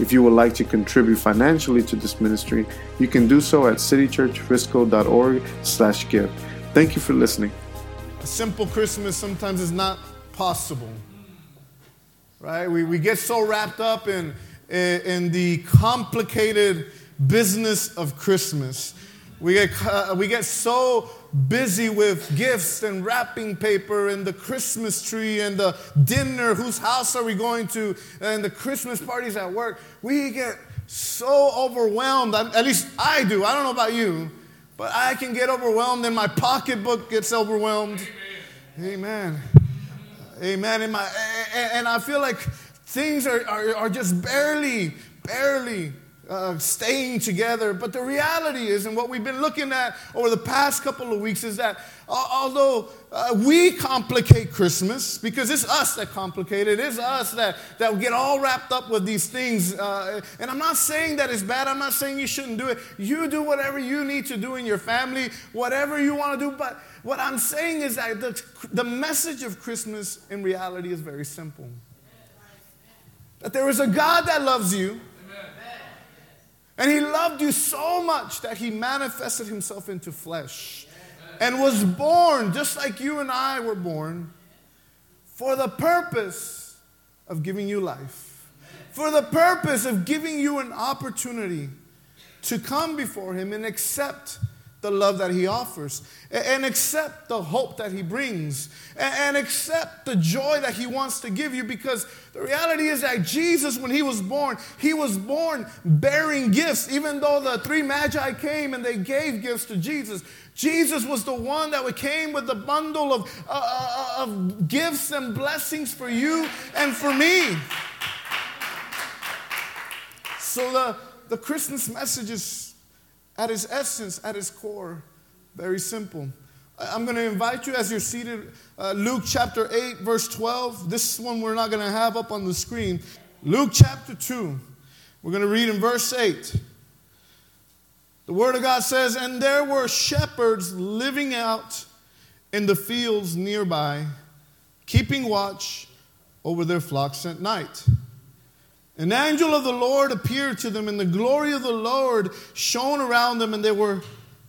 If you would like to contribute financially to this ministry, you can do so at citychurchfrisco.org slash give. Thank you for listening. A simple Christmas sometimes is not possible. Right? We, we get so wrapped up in, in the complicated business of Christmas. We get, uh, we get so busy with gifts and wrapping paper and the Christmas tree and the dinner, whose house are we going to, and the Christmas parties at work. We get so overwhelmed. At least I do. I don't know about you, but I can get overwhelmed and my pocketbook gets overwhelmed. Amen. Amen. And, my, and I feel like things are, are, are just barely, barely uh, staying together. But the reality is, and what we've been looking at over the past couple of weeks, is that uh, although uh, we complicate Christmas, because it's us that complicate it, it's us that, that get all wrapped up with these things. Uh, and I'm not saying that it's bad, I'm not saying you shouldn't do it. You do whatever you need to do in your family, whatever you want to do. But what I'm saying is that the, the message of Christmas in reality is very simple that there is a God that loves you. And he loved you so much that he manifested himself into flesh and was born just like you and I were born for the purpose of giving you life, for the purpose of giving you an opportunity to come before him and accept the love that he offers and accept the hope that he brings and accept the joy that he wants to give you because the reality is that Jesus, when he was born, he was born bearing gifts. Even though the three magi came and they gave gifts to Jesus, Jesus was the one that came with the bundle of, uh, uh, of gifts and blessings for you and for me. So the, the Christmas message is at its essence, at its core, very simple. I'm going to invite you as you're seated, uh, Luke chapter 8, verse 12. This one we're not going to have up on the screen. Luke chapter 2, we're going to read in verse 8. The Word of God says, And there were shepherds living out in the fields nearby, keeping watch over their flocks at night. An angel of the Lord appeared to them, and the glory of the Lord shone around them, and they were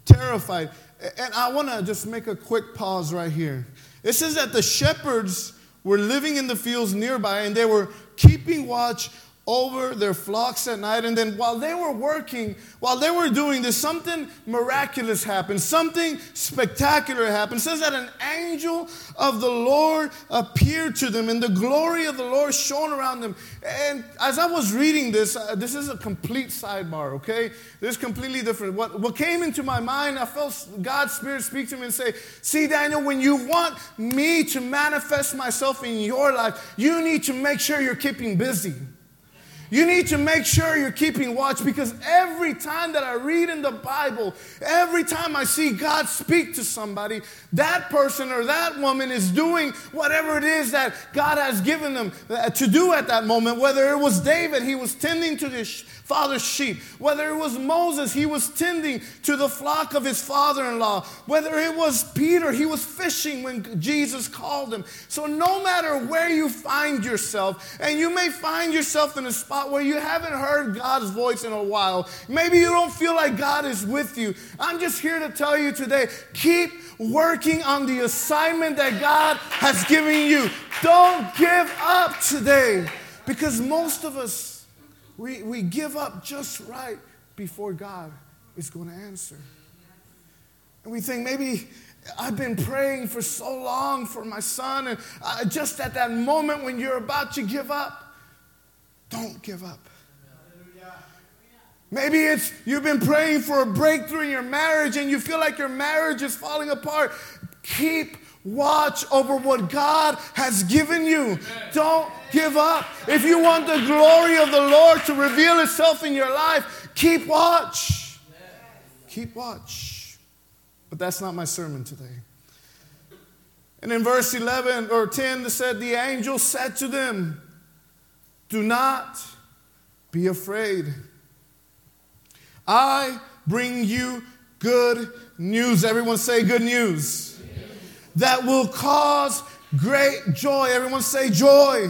terrified. And I want to just make a quick pause right here. It says that the shepherds were living in the fields nearby, and they were keeping watch over their flocks at night. And then while they were working, while they were doing this, something miraculous happened. Something spectacular happened. It says that an angel of the Lord appeared to them, and the glory of the Lord shone around them. And as I was reading this, uh, this is a complete sidebar, okay? This is completely different. What, what came into my mind, I felt God's Spirit speak to me and say, See, Daniel, when you want me to manifest myself in your life, you need to make sure you're keeping busy. You need to make sure you're keeping watch because every time that I read in the Bible, every time I see God speak to somebody, that person or that woman is doing whatever it is that God has given them uh, to do at that moment. Whether it was David, he was tending to his father's sheep. Whether it was Moses, he was tending to the flock of his father in law. Whether it was Peter, he was fishing when Jesus called him. So, no matter where you find yourself, and you may find yourself in a spot where you haven't heard God's voice in a while, maybe you don't feel like God is with you. I'm just here to tell you today keep working on the assignment that God has given you. Don't give up today because most of us we, we give up just right before God is going to answer. And we think maybe I've been praying for so long for my son, and uh, just at that moment when you're about to give up, don't give up. Maybe it's you've been praying for a breakthrough in your marriage and you feel like your marriage is falling apart. Keep Watch over what God has given you. Don't give up. If you want the glory of the Lord to reveal itself in your life, keep watch. Keep watch. But that's not my sermon today. And in verse 11 or 10, it said, The angel said to them, Do not be afraid. I bring you good news. Everyone say good news. That will cause great joy. Everyone say joy.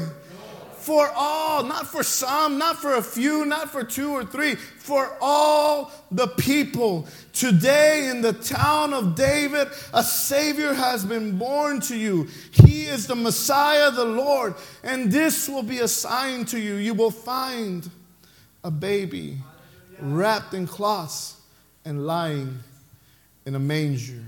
For all, not for some, not for a few, not for two or three, for all the people. Today in the town of David, a Savior has been born to you. He is the Messiah, the Lord. And this will be a sign to you. You will find a baby wrapped in cloths and lying in a manger.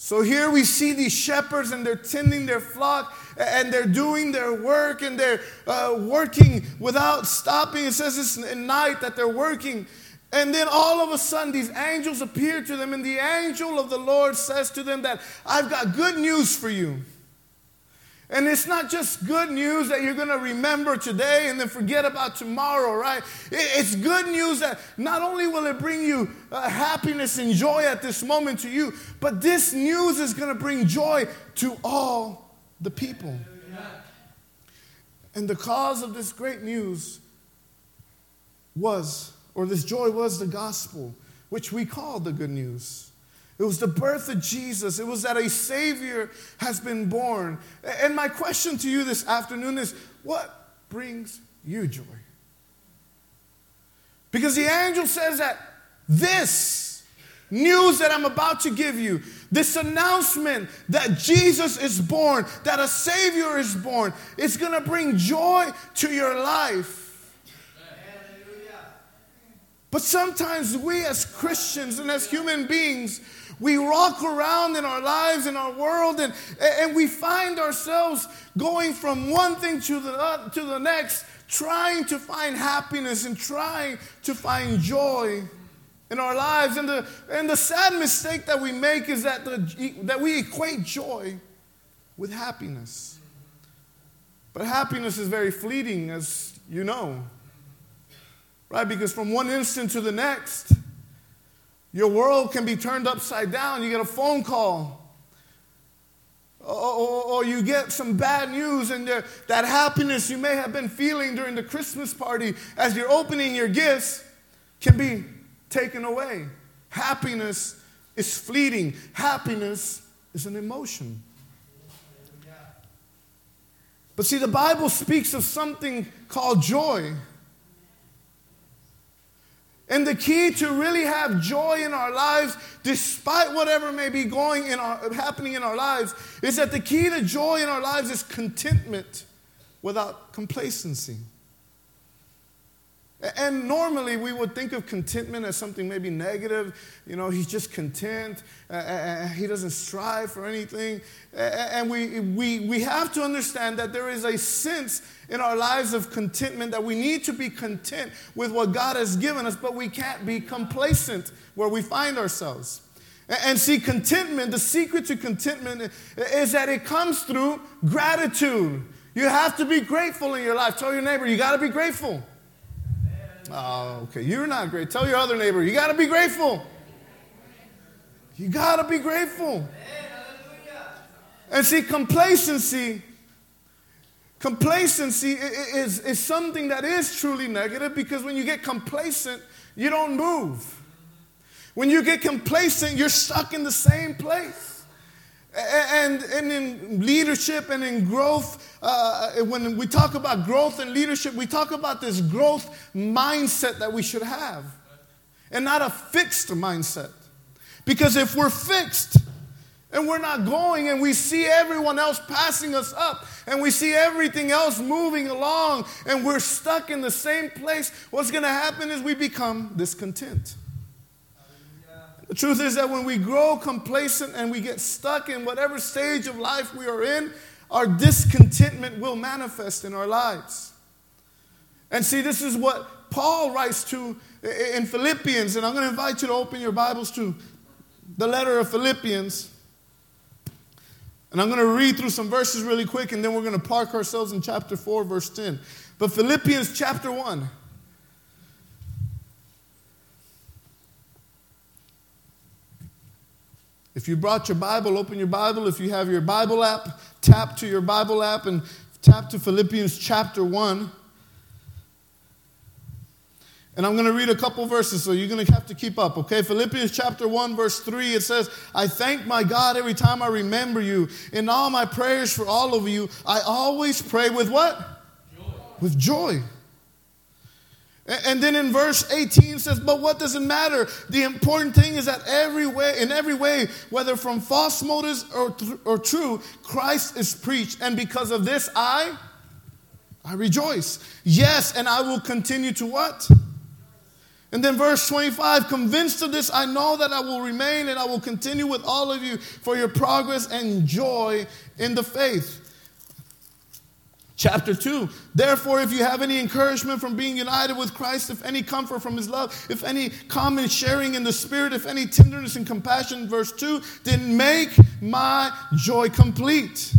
So here we see these shepherds and they're tending their flock and they're doing their work and they're uh, working without stopping. It says it's at night that they're working. And then all of a sudden, these angels appear to them, and the angel of the Lord says to them that I've got good news for you. And it's not just good news that you're going to remember today and then forget about tomorrow, right? It's good news that not only will it bring you uh, happiness and joy at this moment to you, but this news is going to bring joy to all the people. And the cause of this great news was, or this joy was the gospel, which we call the good news. It was the birth of Jesus. It was that a Savior has been born. And my question to you this afternoon is what brings you joy? Because the angel says that this news that I'm about to give you, this announcement that Jesus is born, that a Savior is born, it's going to bring joy to your life. But sometimes we as Christians and as human beings, we rock around in our lives, in our world, and, and we find ourselves going from one thing to the, to the next, trying to find happiness and trying to find joy in our lives. And the, and the sad mistake that we make is that, the, that we equate joy with happiness. But happiness is very fleeting, as you know, right? Because from one instant to the next, your world can be turned upside down. You get a phone call. Or, or, or you get some bad news, and that happiness you may have been feeling during the Christmas party as you're opening your gifts can be taken away. Happiness is fleeting, happiness is an emotion. But see, the Bible speaks of something called joy. And the key to really have joy in our lives, despite whatever may be going in our, happening in our lives, is that the key to joy in our lives is contentment without complacency. And normally we would think of contentment as something maybe negative. You know, he's just content. Uh, uh, he doesn't strive for anything. Uh, and we, we, we have to understand that there is a sense in our lives of contentment that we need to be content with what God has given us, but we can't be complacent where we find ourselves. And see, contentment, the secret to contentment is that it comes through gratitude. You have to be grateful in your life. Tell your neighbor, you got to be grateful. Oh, okay. You're not great. Tell your other neighbor, you got to be grateful. You got to be grateful. And see, complacency, complacency is, is something that is truly negative because when you get complacent, you don't move. When you get complacent, you're stuck in the same place. And, and in leadership and in growth, uh, when we talk about growth and leadership, we talk about this growth mindset that we should have and not a fixed mindset. Because if we're fixed and we're not going and we see everyone else passing us up and we see everything else moving along and we're stuck in the same place, what's going to happen is we become discontent. The truth is that when we grow complacent and we get stuck in whatever stage of life we are in, our discontentment will manifest in our lives. And see, this is what Paul writes to in Philippians, and I'm going to invite you to open your Bibles to the letter of Philippians. And I'm going to read through some verses really quick, and then we're going to park ourselves in chapter 4, verse 10. But Philippians chapter 1. If you brought your Bible, open your Bible. If you have your Bible app, tap to your Bible app and tap to Philippians chapter 1. And I'm going to read a couple verses, so you're going to have to keep up, okay? Philippians chapter 1, verse 3, it says, I thank my God every time I remember you. In all my prayers for all of you, I always pray with what? Joy. With joy. And then in verse 18 says, But what does it matter? The important thing is that every way, in every way, whether from false motives or, or true, Christ is preached. And because of this, I, I rejoice. Yes, and I will continue to what? And then verse 25, convinced of this, I know that I will remain and I will continue with all of you for your progress and joy in the faith. Chapter 2, therefore, if you have any encouragement from being united with Christ, if any comfort from his love, if any common sharing in the Spirit, if any tenderness and compassion, verse 2, then make my joy complete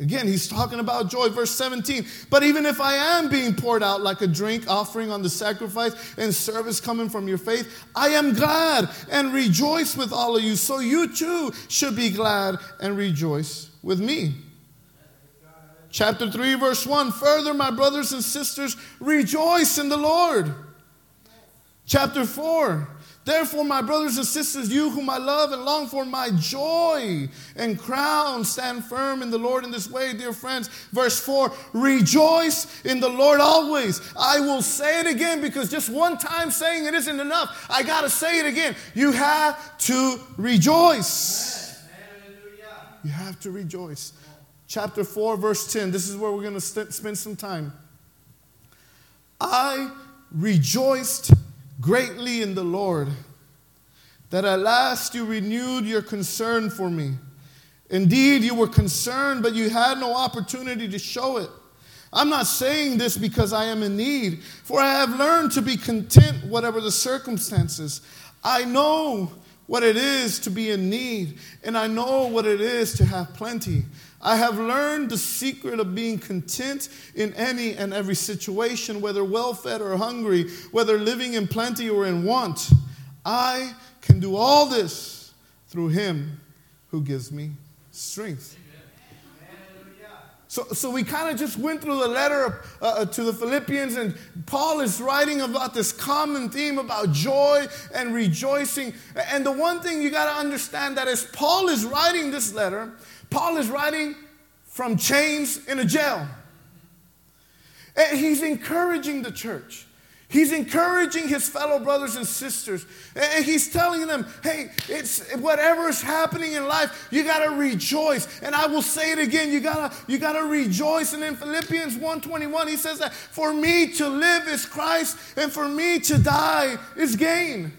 Again, he's talking about joy. Verse 17. But even if I am being poured out like a drink offering on the sacrifice and service coming from your faith, I am glad and rejoice with all of you. So you too should be glad and rejoice with me. Chapter 3, verse 1. Further, my brothers and sisters, rejoice in the Lord. Chapter 4. Therefore, my brothers and sisters, you whom I love and long for, my joy and crown, stand firm in the Lord in this way, dear friends. Verse 4 Rejoice in the Lord always. I will say it again because just one time saying it isn't enough. I got to say it again. You have to rejoice. You have to rejoice. Chapter 4, verse 10. This is where we're going to st- spend some time. I rejoiced greatly in the Lord, that at last you renewed your concern for me. Indeed, you were concerned, but you had no opportunity to show it. I'm not saying this because I am in need, for I have learned to be content, whatever the circumstances. I know what it is to be in need, and I know what it is to have plenty. I have learned the secret of being content in any and every situation, whether well fed or hungry, whether living in plenty or in want. I can do all this through Him who gives me strength. So, so we kind of just went through the letter uh, uh, to the Philippians, and Paul is writing about this common theme about joy and rejoicing. And the one thing you got to understand that as Paul is writing this letter, Paul is writing from chains in a jail. And he's encouraging the church. He's encouraging his fellow brothers and sisters. And he's telling them, hey, it's whatever is happening in life, you gotta rejoice. And I will say it again, you gotta, you gotta rejoice. And in Philippians 1:21, he says that for me to live is Christ, and for me to die is gain.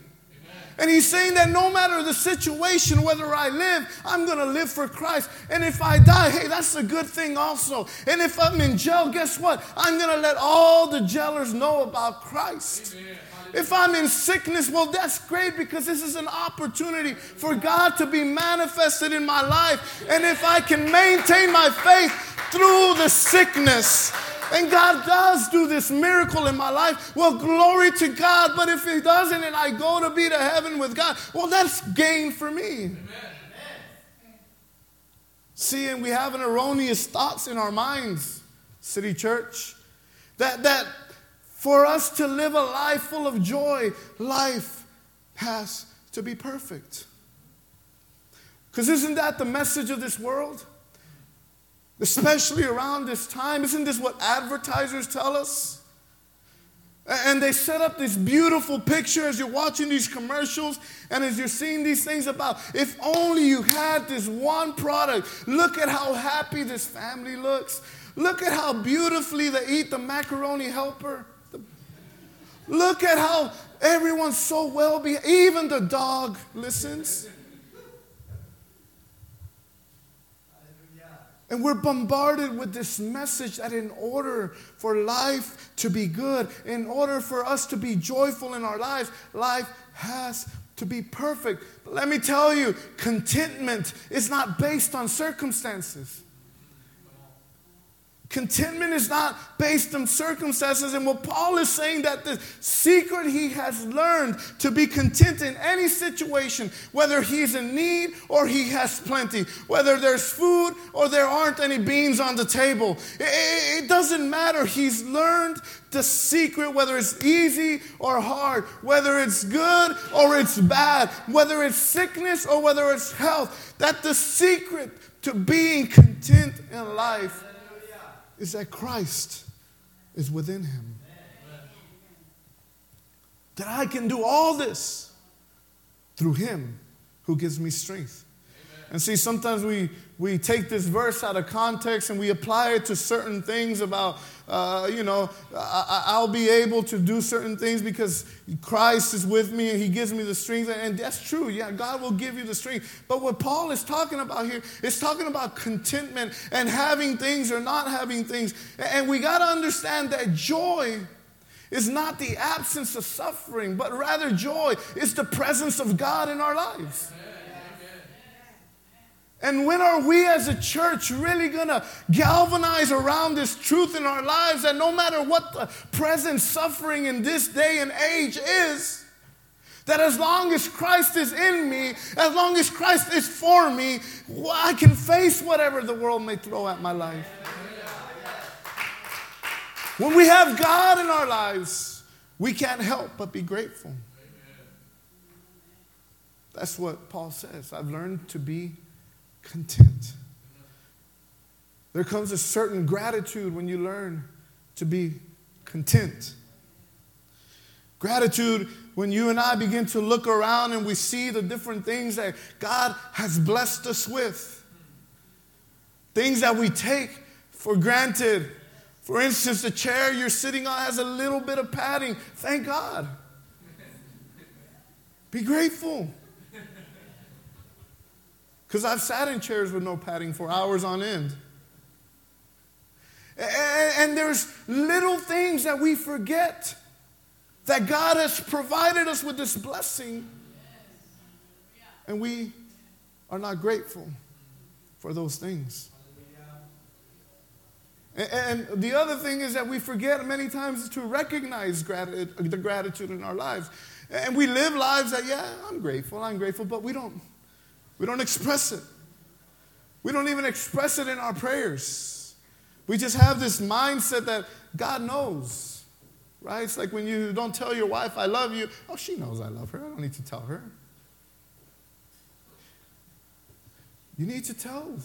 And he's saying that no matter the situation, whether I live, I'm going to live for Christ. And if I die, hey, that's a good thing also. And if I'm in jail, guess what? I'm going to let all the jailers know about Christ. Amen. If I'm in sickness, well, that's great because this is an opportunity for God to be manifested in my life. And if I can maintain my faith through the sickness, and God does do this miracle in my life. Well, glory to God. But if He doesn't and I go to be to heaven with God, well, that's gain for me. Amen. See, and we have an erroneous thoughts in our minds, City Church, that, that for us to live a life full of joy, life has to be perfect. Because isn't that the message of this world? Especially around this time. Isn't this what advertisers tell us? And they set up this beautiful picture as you're watching these commercials and as you're seeing these things about if only you had this one product. Look at how happy this family looks. Look at how beautifully they eat the macaroni helper. Look at how everyone's so well behaved. Even the dog listens. And we're bombarded with this message that in order for life to be good, in order for us to be joyful in our lives, life has to be perfect. But let me tell you, contentment is not based on circumstances. Contentment is not based on circumstances. And what Paul is saying that the secret he has learned to be content in any situation, whether he's in need or he has plenty, whether there's food or there aren't any beans on the table. It, it doesn't matter. He's learned the secret, whether it's easy or hard, whether it's good or it's bad, whether it's sickness or whether it's health, that the secret to being content in life is that Christ is within him. That I can do all this through him who gives me strength. And see, sometimes we, we take this verse out of context and we apply it to certain things about, uh, you know, I, will be able to do certain things because Christ is with me and he gives me the strength. And that's true. Yeah, God will give you the strength. But what Paul is talking about here is talking about contentment and having things or not having things. And we got to understand that joy is not the absence of suffering, but rather joy is the presence of God in our lives. And when are we as a church really to galvanize around this truth in our lives that no matter what the present suffering in this day and age is, that as long as Christ is in me, as long as Christ is for me, I can face whatever the world may throw at my life. When we have God in our lives, we can't help but be grateful. That's what Paul says. I've learned to be content. There comes a certain gratitude when you learn to be content. Gratitude when you and I begin to look around and we see the different things that God has blessed us with. Things that we take for granted. For instance, the chair you're sitting on has a little bit of padding. Thank God. Be grateful. Because I've sat in chairs with no padding for hours on end. And there's little things that we forget that God has provided us with this blessing. And we are not grateful for those things. And the other thing is that we forget many times to recognize the gratitude in our lives. And we live lives that, yeah, I'm grateful, I'm grateful, but we don't we don't express it. We don't even express it in our prayers. We just have this mindset that God knows, right? It's like when you don't tell your wife, I love you. Oh, she knows I love her. I don't need to tell her. You need to tell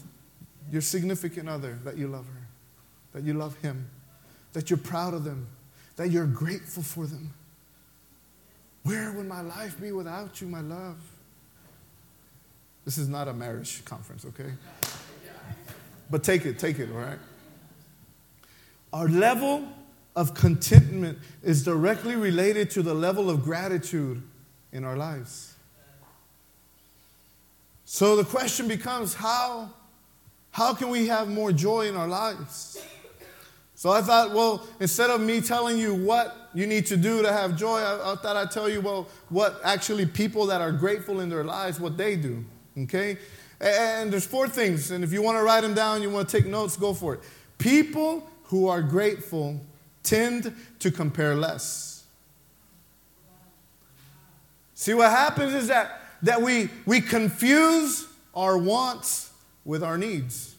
your significant other that you love her, that you love him, that you're proud of them, that you're grateful for them. Where would my life be without you, my love? This is not a marriage conference, okay? But take it, take it, all right? Our level of contentment is directly related to the level of gratitude in our lives. So the question becomes how, how can we have more joy in our lives? So I thought, well, instead of me telling you what you need to do to have joy, I, I thought I'd tell you, well, what actually people that are grateful in their lives, what they do. Okay? And there's four things. And if you want to write them down, you want to take notes, go for it. People who are grateful tend to compare less. See, what happens is that, that we, we confuse our wants with our needs.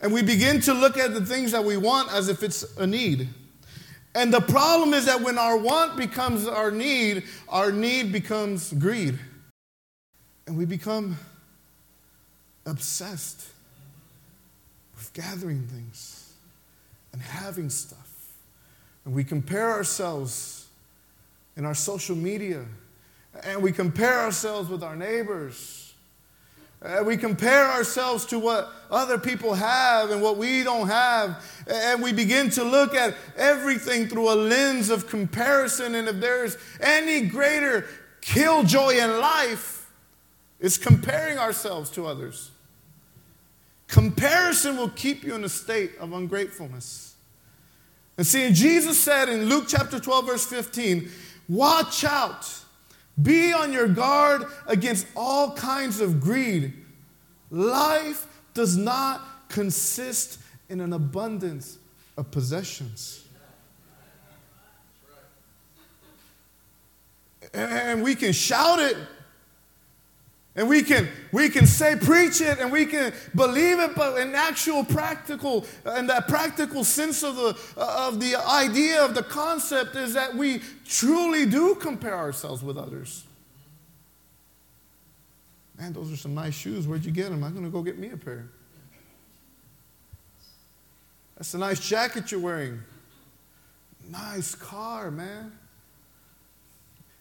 And we begin to look at the things that we want as if it's a need. And the problem is that when our want becomes our need, our need becomes greed. And we become obsessed with gathering things and having stuff. And we compare ourselves in our social media, and we compare ourselves with our neighbors. And we compare ourselves to what other people have and what we don't have. And we begin to look at everything through a lens of comparison. And if there's any greater killjoy in life, is comparing ourselves to others. Comparison will keep you in a state of ungratefulness. And see, Jesus said in Luke chapter 12, verse 15, Watch out. Be on your guard against all kinds of greed. Life does not consist in an abundance of possessions. And we can shout it and we can, we can say, preach it, and we can believe it, but in actual practical, in that practical sense of the, of the idea of the concept is that we truly do compare ourselves with others. Man, those are some nice shoes. Where'd you get them? I'm going to go get me a pair. That's a nice jacket you're wearing. Nice car, man.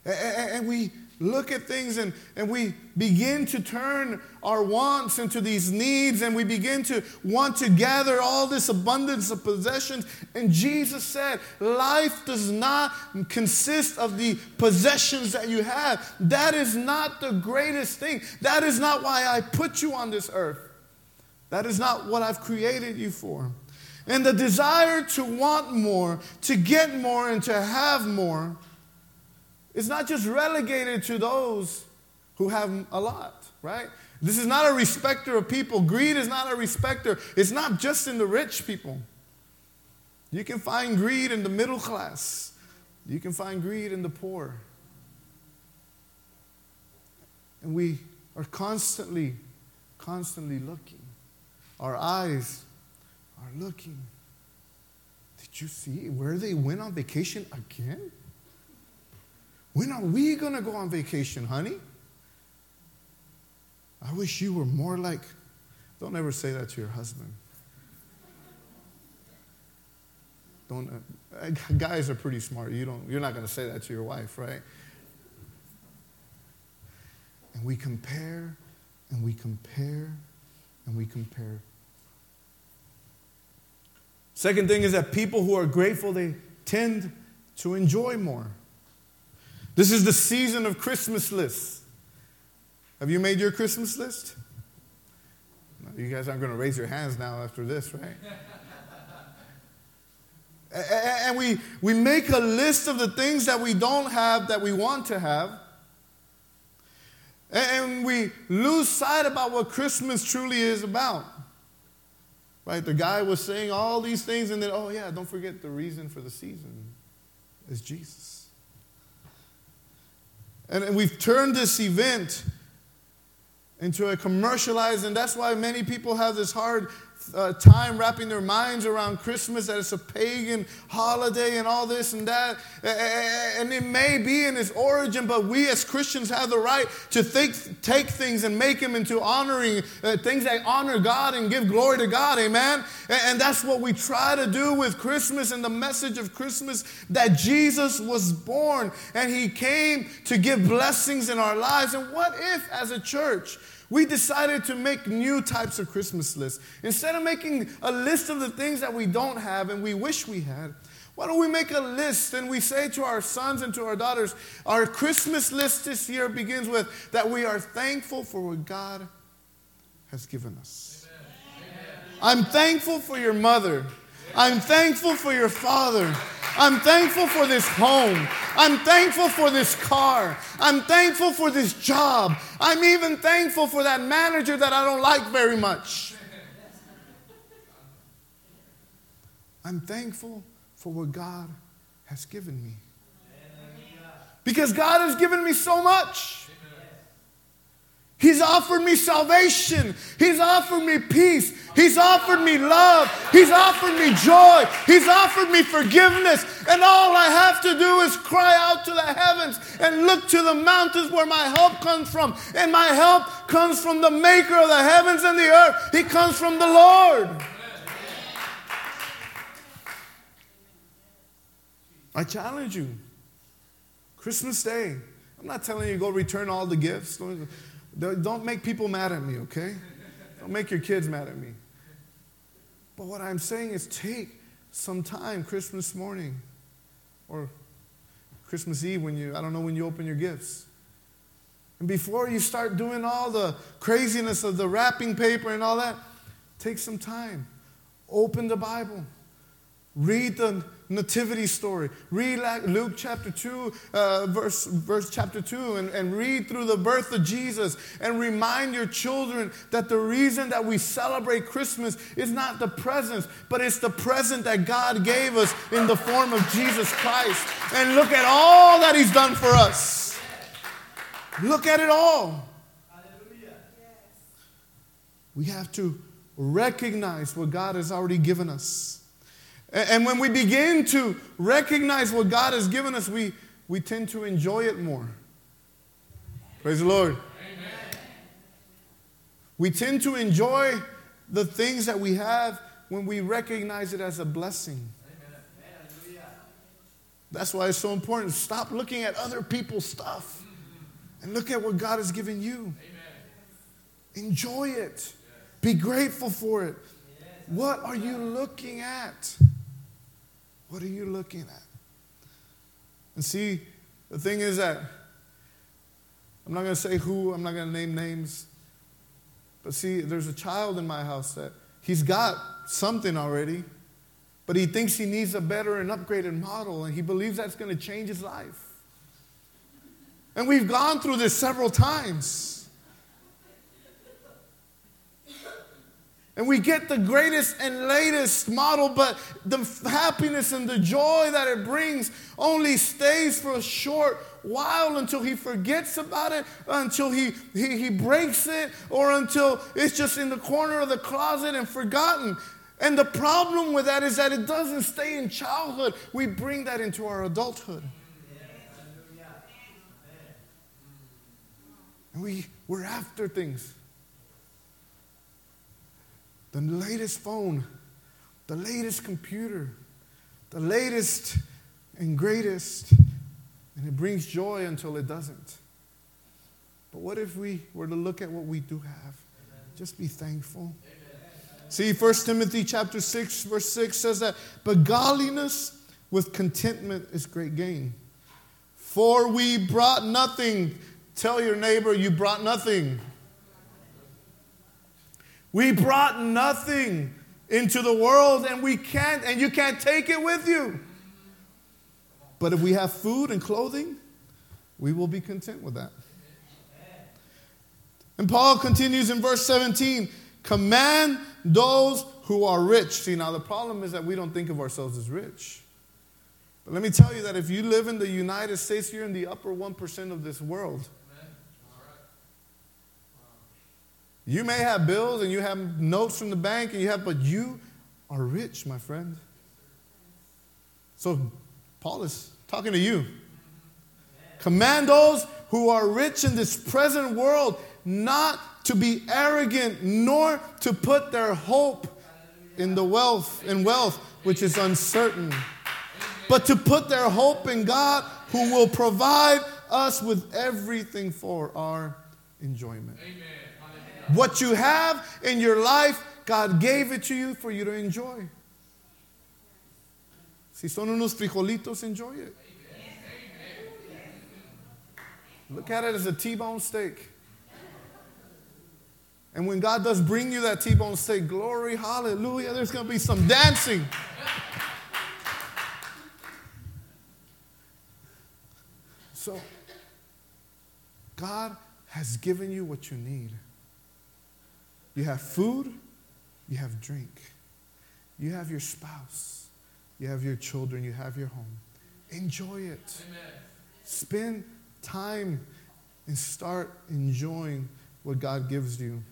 And we look at things and, and we begin to turn our wants into these needs and we begin to want to gather all this abundance of possessions. And Jesus said, Life does not consist of the possessions that you have. That is not the greatest thing. That is not why I put you on this earth. That is not what I've created you for. And the desire to want more, to get more, and to have more is not just relegated to those who have a lot, right? This is not a respecter of people. Greed is not a respecter. It's not just in the rich people. You can find greed in the middle class, you can find greed in the poor. And we are constantly, constantly looking. Our eyes are looking. Did you see where they went on vacation again? When are we going to go on vacation, honey? I wish you were more like, don't ever say that to your husband. Don't, uh, guys are pretty smart. You don't, you're not going to say that to your wife, right? And we compare and we compare and we compare. Second thing is that people who are grateful, they tend to enjoy more. This is the season of Christmas lists. Have you made your Christmas list? You guys aren't going to raise your hands now after this, right? and we, we make a list of the things that we don't have that we want to have. And we lose sight about what Christmas truly is about. Right? The guy was saying all these things, and then, oh, yeah, don't forget the reason for the season is Jesus. And we've turned this event into a commercialized, and that's why many people have this hard uh, time wrapping their minds around Christmas, that it's a pagan holiday and all this and that. And it may be in its origin, but we as Christians have the right to think, take things and make them into honoring uh, things that honor God and give glory to God. Amen. And that's what we try to do with Christmas and the message of Christmas that Jesus was born and he came to give blessings in our lives. And what if, as a church, we decided to make new types of Christmas lists. Instead of making a list of the things that we don't have and we wish we had, why don't we make a list and we say to our sons and to our daughters, our Christmas list this year begins with that we are thankful for what God has given us. Amen. I'm thankful for your mother. I'm thankful for your father. I'm thankful for this home. I'm thankful for this car. I'm thankful for this job. I'm even thankful for that manager that I don't like very much. I'm thankful for what God has given me. Because God has given me so much. He's offered me salvation. He's offered me peace. He's offered me love. He's offered me joy. He's offered me forgiveness. And all I have to do is cry out to the heavens and look to the mountains where my help comes from. And my help comes from the maker of the heavens and the earth. He comes from the Lord. I challenge you. Christmas Day. I'm not telling you go return all the gifts. Don't make people mad at me, okay? Don't make your kids mad at me. But what I'm saying is take some time Christmas morning or Christmas Eve when you, I don't know when you open your gifts. And before you start doing all the craziness of the wrapping paper and all that, take some time. Open the Bible. Read the, nativity story. Read Luke chapter 2, uh, verse, verse chapter 2, and, and read through the birth of Jesus and remind your children that the reason that we celebrate Christmas is not the presents, but it's the present that God gave us in the form of Jesus Christ. And look at all that He's done for us. Look at it all. We have to recognize what God has already given us. And when we begin to recognize what God has given us, we, we tend to enjoy it more. Praise the Lord. Amen. We tend to enjoy the things that we have when we recognize it as a blessing. That's why it's so important. Stop looking at other people's stuff and look at what God has given you. Enjoy it. Be grateful for it. What are you looking at? What are you looking at? And see, the thing is that I'm not going to say who, I'm not going to name names. But see, there's a child in my house that he's got something already, but he thinks he needs a better and upgraded model, and he believes that's going to change his life. And we've gone through this several times. And we get the greatest and latest model, but the happiness and the joy that it brings only stays for a short while until he forgets about it, until he, he, he breaks it, or until it's just in the corner of the closet and forgotten. And the problem with that is that it doesn't stay in childhood. We bring that into our adulthood. And we, we're after things the latest phone, the latest computer, the latest and greatest, and it brings joy until it doesn't. But what if we were to look at what we do have? Just be thankful. See, 1 Timothy chapter 6, verse 6 says that, but godliness with contentment is great gain. For we brought nothing. Tell your neighbor you brought nothing. We brought nothing into the world and we can't, and you can't take it with you. But if we have food and clothing, we will be content with that. And Paul continues in verse 17 command those who are rich. See, now the problem is that we don't think of ourselves as rich. But let me tell you that if you live in the United States, you're in the upper 1% of this world. You may have bills and you have notes from the bank and you have, but you are rich, my friend. So Paul is talking to you. Command those who are rich in this present world not to be arrogant nor to put their hope in the wealth in wealth which is uncertain but to put their hope in God who will provide us with everything for our enjoyment. Amen. What you have in your life, God gave it to you for you to enjoy. Si son unos frijolitos, enjoy it. Look at it as a T bone steak. And when God does bring you that T bone steak, glory, hallelujah, there's going to be some dancing. So, God has given you what you need. You have food, you have drink, you have your spouse, you have your children, you have your home. Enjoy it. Amen. Spend time and start enjoying what God gives you. Amen.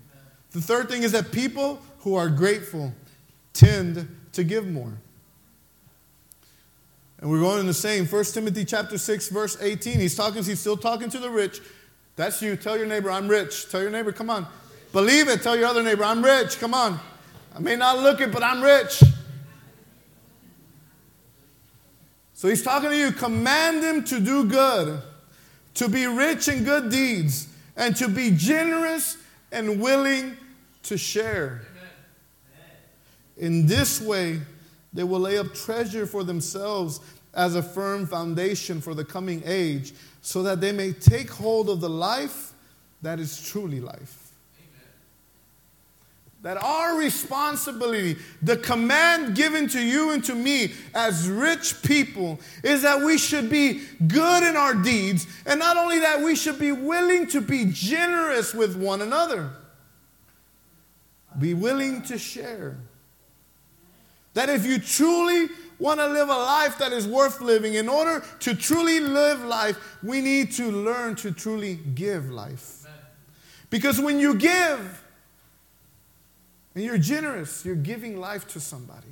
The third thing is that people who are grateful tend to give more. And we're going in the same. 1 Timothy chapter 6, verse 18. He's talking, he's still talking to the rich. That's you. Tell your neighbor, I'm rich. Tell your neighbor, come on. Believe it. Tell your other neighbor, I'm rich. Come on. I may not look it, but I'm rich. So he's talking to you. Command him to do good, to be rich in good deeds, and to be generous and willing to share. In this way, they will lay up treasure for themselves as a firm foundation for the coming age, so that they may take hold of the life that is truly life. That our responsibility, the command given to you and to me as rich people, is that we should be good in our deeds. And not only that, we should be willing to be generous with one another, be willing to share. That if you truly want to live a life that is worth living, in order to truly live life, we need to learn to truly give life. Because when you give, and you're generous, you're giving life to somebody.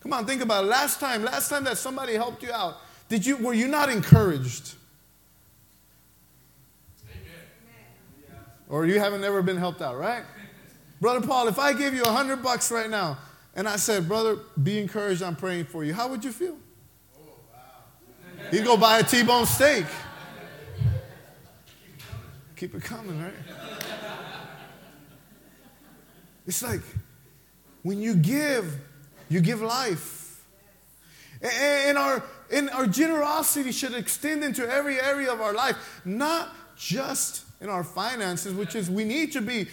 Come on, think about it. Last time, last time that somebody helped you out, did you were you not encouraged? Amen. Or you haven't ever been helped out, right? Brother Paul, if I give you a hundred bucks right now and I said, brother, be encouraged, I'm praying for you, how would you feel? Oh, wow. He'd go buy a T-bone steak. Keep it coming, right? It's like when you give, you give life. And our, and our generosity should extend into every area of our life, not just in our finances, which is we need to be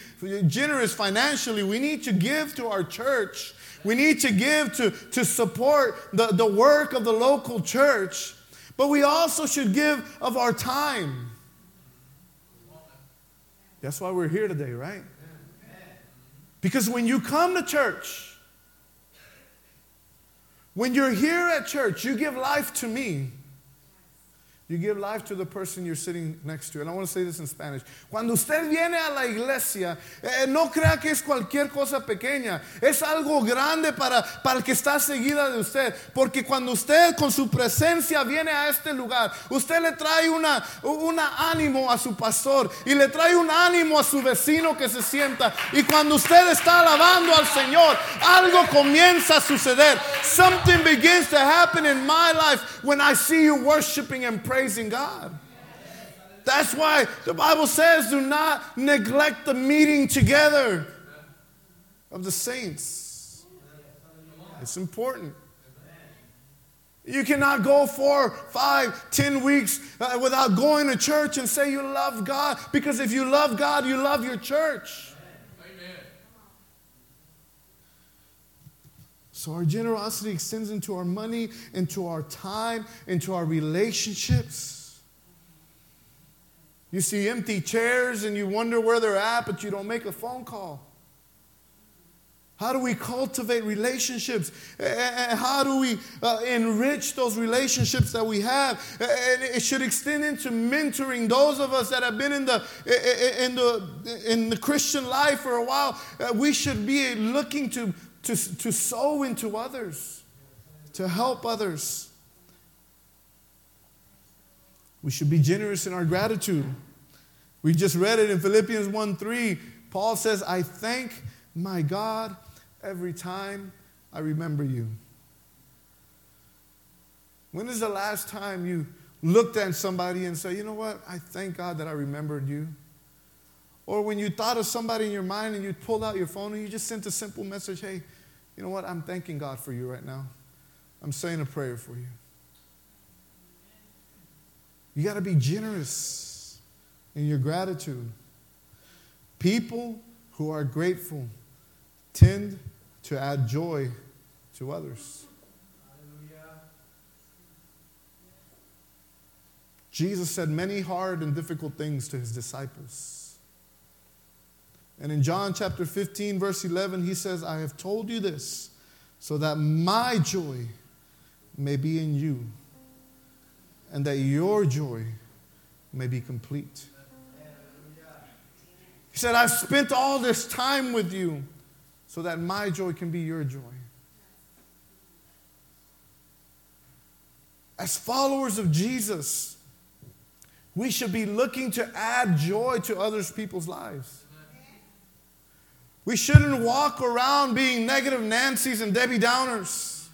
generous financially. We need to give to our church. We need to give to, to support the, the work of the local church. But we also should give of our time. That's why we're here today, right? Because when you come to church, when you're here at church, you give life to me. You give life to the person you're sitting next to. And I want to say this in Spanish. Cuando usted viene a la iglesia, eh, no crea que es cualquier cosa pequeña. Es algo grande para, para el que está seguida de usted. Porque cuando usted con su presencia viene a este lugar, usted le trae una, una ánimo a su pastor y le trae un ánimo a su vecino que se sienta. Y cuando usted está alabando al Señor, algo comienza a suceder. Something begins to happen in my life when I see you worshiping and praying praising God. That's why the Bible says, do not neglect the meeting together of the saints. It's important. You cannot go four, five, ten weeks uh, without going to church and say you love God. Because if you love God, you love your church. So our generosity extends into our money, into our time, into our relationships. You see empty chairs and you wonder where they're at, but you don't make a phone call. How do we cultivate relationships? How do we uh, enrich those relationships that we have? And it should extend into mentoring those of us that have been in the, in the, in the Christian life for a while. Uh, we should be looking to to, to sow into others, to help others. We should be generous in our gratitude. We just read it in Philippians 1 3. Paul says, I thank my God every time I remember you. When is the last time you looked at somebody and said, you know what? I thank God that I remembered you? Or when you thought of somebody in your mind and you pulled out your phone and you just sent a simple message, hey, you know what? I'm thanking God for you right now. I'm saying a prayer for you. You got to be generous in your gratitude. People who are grateful tend to add joy to others. Jesus said many hard and difficult things to his disciples. And in John chapter 15, verse 11, he says, I have told you this so that my joy may be in you and that your joy may be complete. He said, I've spent all this time with you so that my joy can be your joy. As followers of Jesus, we should be looking to add joy to others people's lives. We shouldn't walk around being negative Nancy's and Debbie Downers.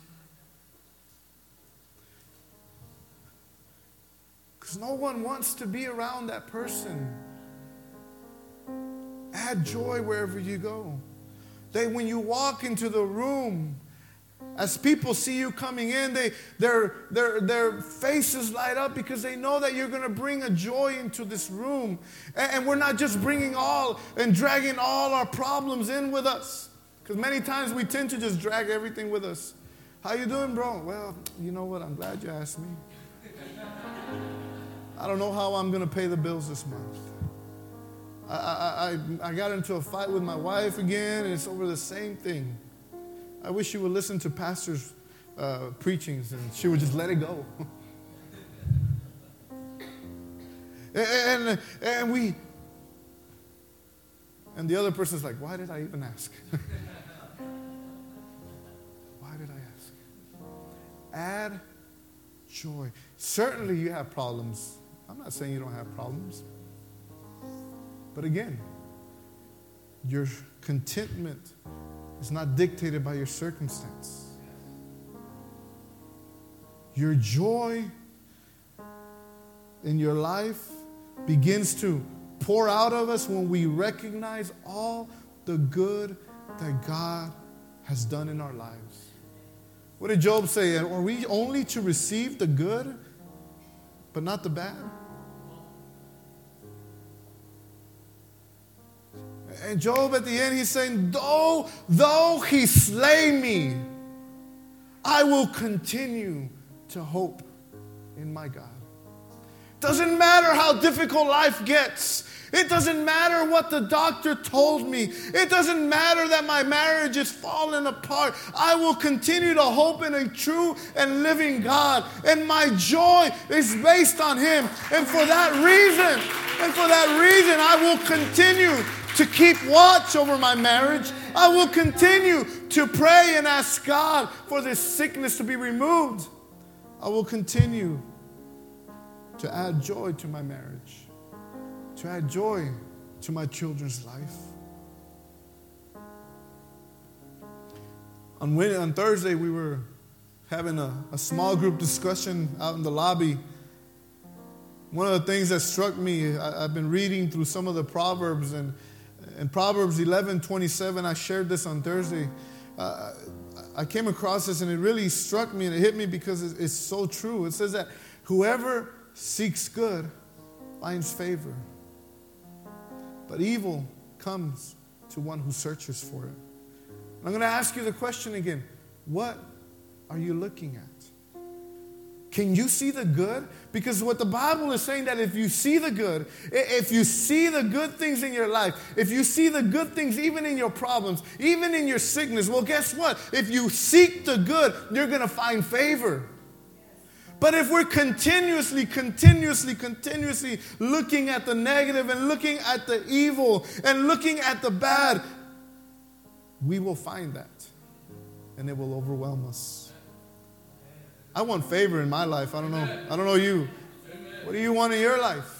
Because no one wants to be around that person. Add joy wherever you go. That when you walk into the room, as people see you coming in, they, their, their, their faces light up because they know that you're going to bring a joy into this room. And, and we're not just bringing all and dragging all our problems in with us. Because many times we tend to just drag everything with us. How you doing, bro? Well, you know what? I'm glad you asked me. I don't know how I'm going to pay the bills this month. I, I, I, I got into a fight with my wife again, and it's over the same thing. I wish she would listen to pastors' uh, preachings and she would just let it go. and, and we, and the other person's like, why did I even ask? why did I ask? Add joy. Certainly you have problems. I'm not saying you don't have problems. But again, your contentment is not dictated by your circumstance. Your joy in your life begins to pour out of us when we recognize all the good that God has done in our lives. What did Job say? Are we only to receive the good, but not the bad? And Job at the end, he's saying, Though, though he slay me, I will continue to hope in my God. Doesn't matter how difficult life gets. It doesn't matter what the doctor told me. It doesn't matter that my marriage is falling apart. I will continue to hope in a true and living God. And my joy is based on Him. And for that reason, and for that reason, I will continue to keep watch over my marriage. I will continue to pray and ask God for this sickness to be removed. I will continue to add joy to my marriage, to add joy to my children's life. On, Wednesday, on Thursday, we were having a, a small group discussion out in the lobby. One of the things that struck me, I, have been reading through some of the Proverbs, and in Proverbs 11 27, I shared this on Thursday. Uh, I came across this and it really struck me and it hit me because it's so true. It says that whoever seeks good finds favor, but evil comes to one who searches for it. I'm going to ask you the question again what are you looking at? Can you see the good? Because what the Bible is saying that if you see the good, if you see the good things in your life, if you see the good things even in your problems, even in your sickness, well, guess what? If you seek the good, you're going to find favor. But if we're continuously, continuously, continuously looking at the negative and looking at the evil and looking at the bad, we will find that and it will overwhelm us. I want favor in my life. I don't know. I don't know you. What do you want in your life?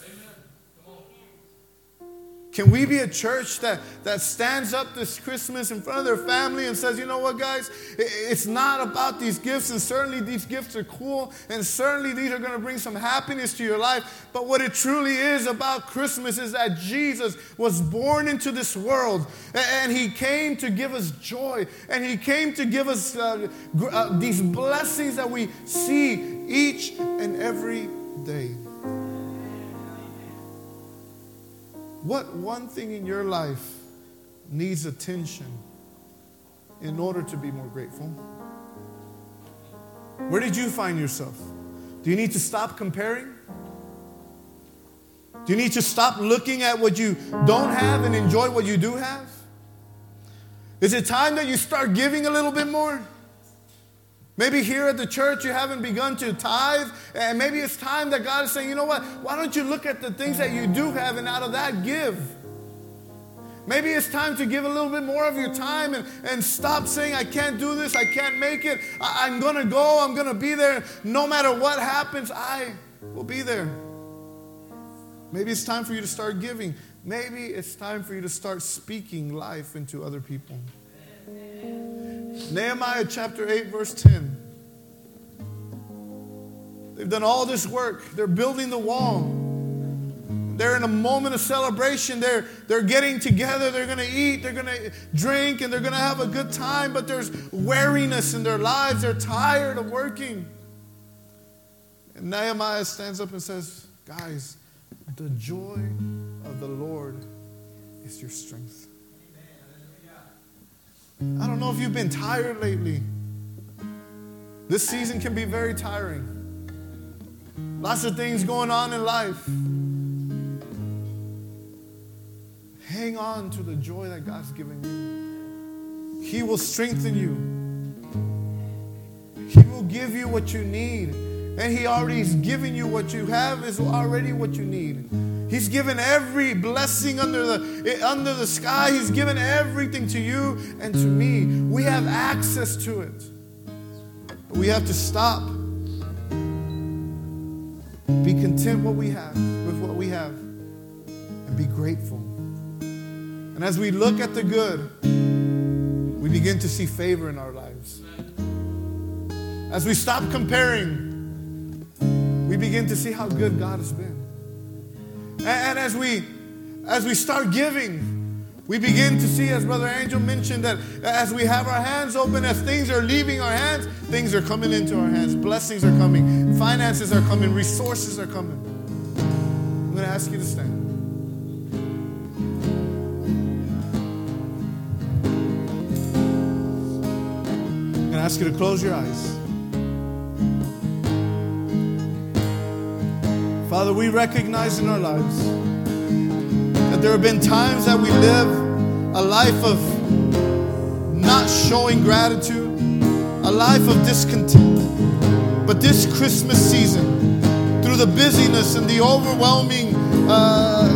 Can we be a church that, that stands up this Christmas in front of their family and says, you know what, guys? It's not about these gifts, and certainly these gifts are cool, and certainly these are going to bring some happiness to your life. But what it truly is about Christmas is that Jesus was born into this world, and He came to give us joy, and He came to give us uh, uh, these blessings that we see each and every day. What one thing in your life needs attention in order to be more grateful? Where did you find yourself? Do you need to stop comparing? Do you need to stop looking at what you don't have and enjoy what you do have? Is it time that you start giving a little bit more? Maybe here at the church you haven't begun to tithe, and maybe it's time that God is saying, you know what? Why don't you look at the things that you do have and out of that give? Maybe it's time to give a little bit more of your time and, and stop saying, I can't do this, I can't make it, I, I'm gonna go, I'm gonna be there. No matter what happens, I will be there. Maybe it's time for you to start giving. Maybe it's time for you to start speaking life into other people. Nehemiah chapter 8, verse 10. They've done all this work. They're building the wall. They're in a moment of celebration. They're, they're getting together. They're going to eat. They're going to drink. And they're going to have a good time. But there's weariness in their lives. They're tired of working. And Nehemiah stands up and says, Guys, the joy of the Lord is your strength. I don't know if you've been tired lately. This season can be very tiring. Lots of things going on in life. Hang on to the joy that God's given you. He will strengthen you. He will give you what you need. And He already is giving you what you have is already what you need. He's given every blessing under the, eh, under the sky. He's given everything to you and to me. We have access to it. We have to stop. Be content what we have with what we have and be grateful. And as we look at the good, we begin to see favor in our lives. As we stop comparing, we begin to see how good God has been. And, as we as we start giving, we begin to see, as Brother Angel mentioned, that as we have our hands open, as things are leaving our hands, things are coming into our hands. Blessings are coming, finances are coming, resources are coming. I'm going to ask you to stand. I'm going to ask you to close your eyes. Father, we recognize in our lives that there have been times that we live a life of not showing gratitude, a life of discontent. But this Christmas season, through the busyness and the overwhelming uh,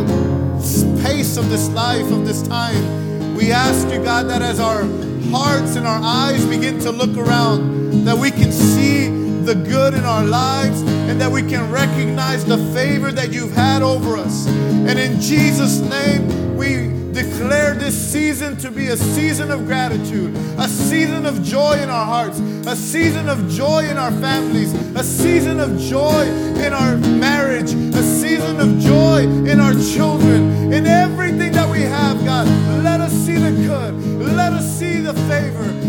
pace of this life, of this time, we ask you, God, that as our hearts and our eyes begin to look around, that we can see the good in our lives and that we can recognize the favor that you've had over us. And in Jesus' name, we declare this season to be a season of gratitude, a season of joy in our hearts, a season of joy in our families, a season of joy in our marriage, a season of joy in our children, in everything that we have, God. Let us see the good, let us see the favor.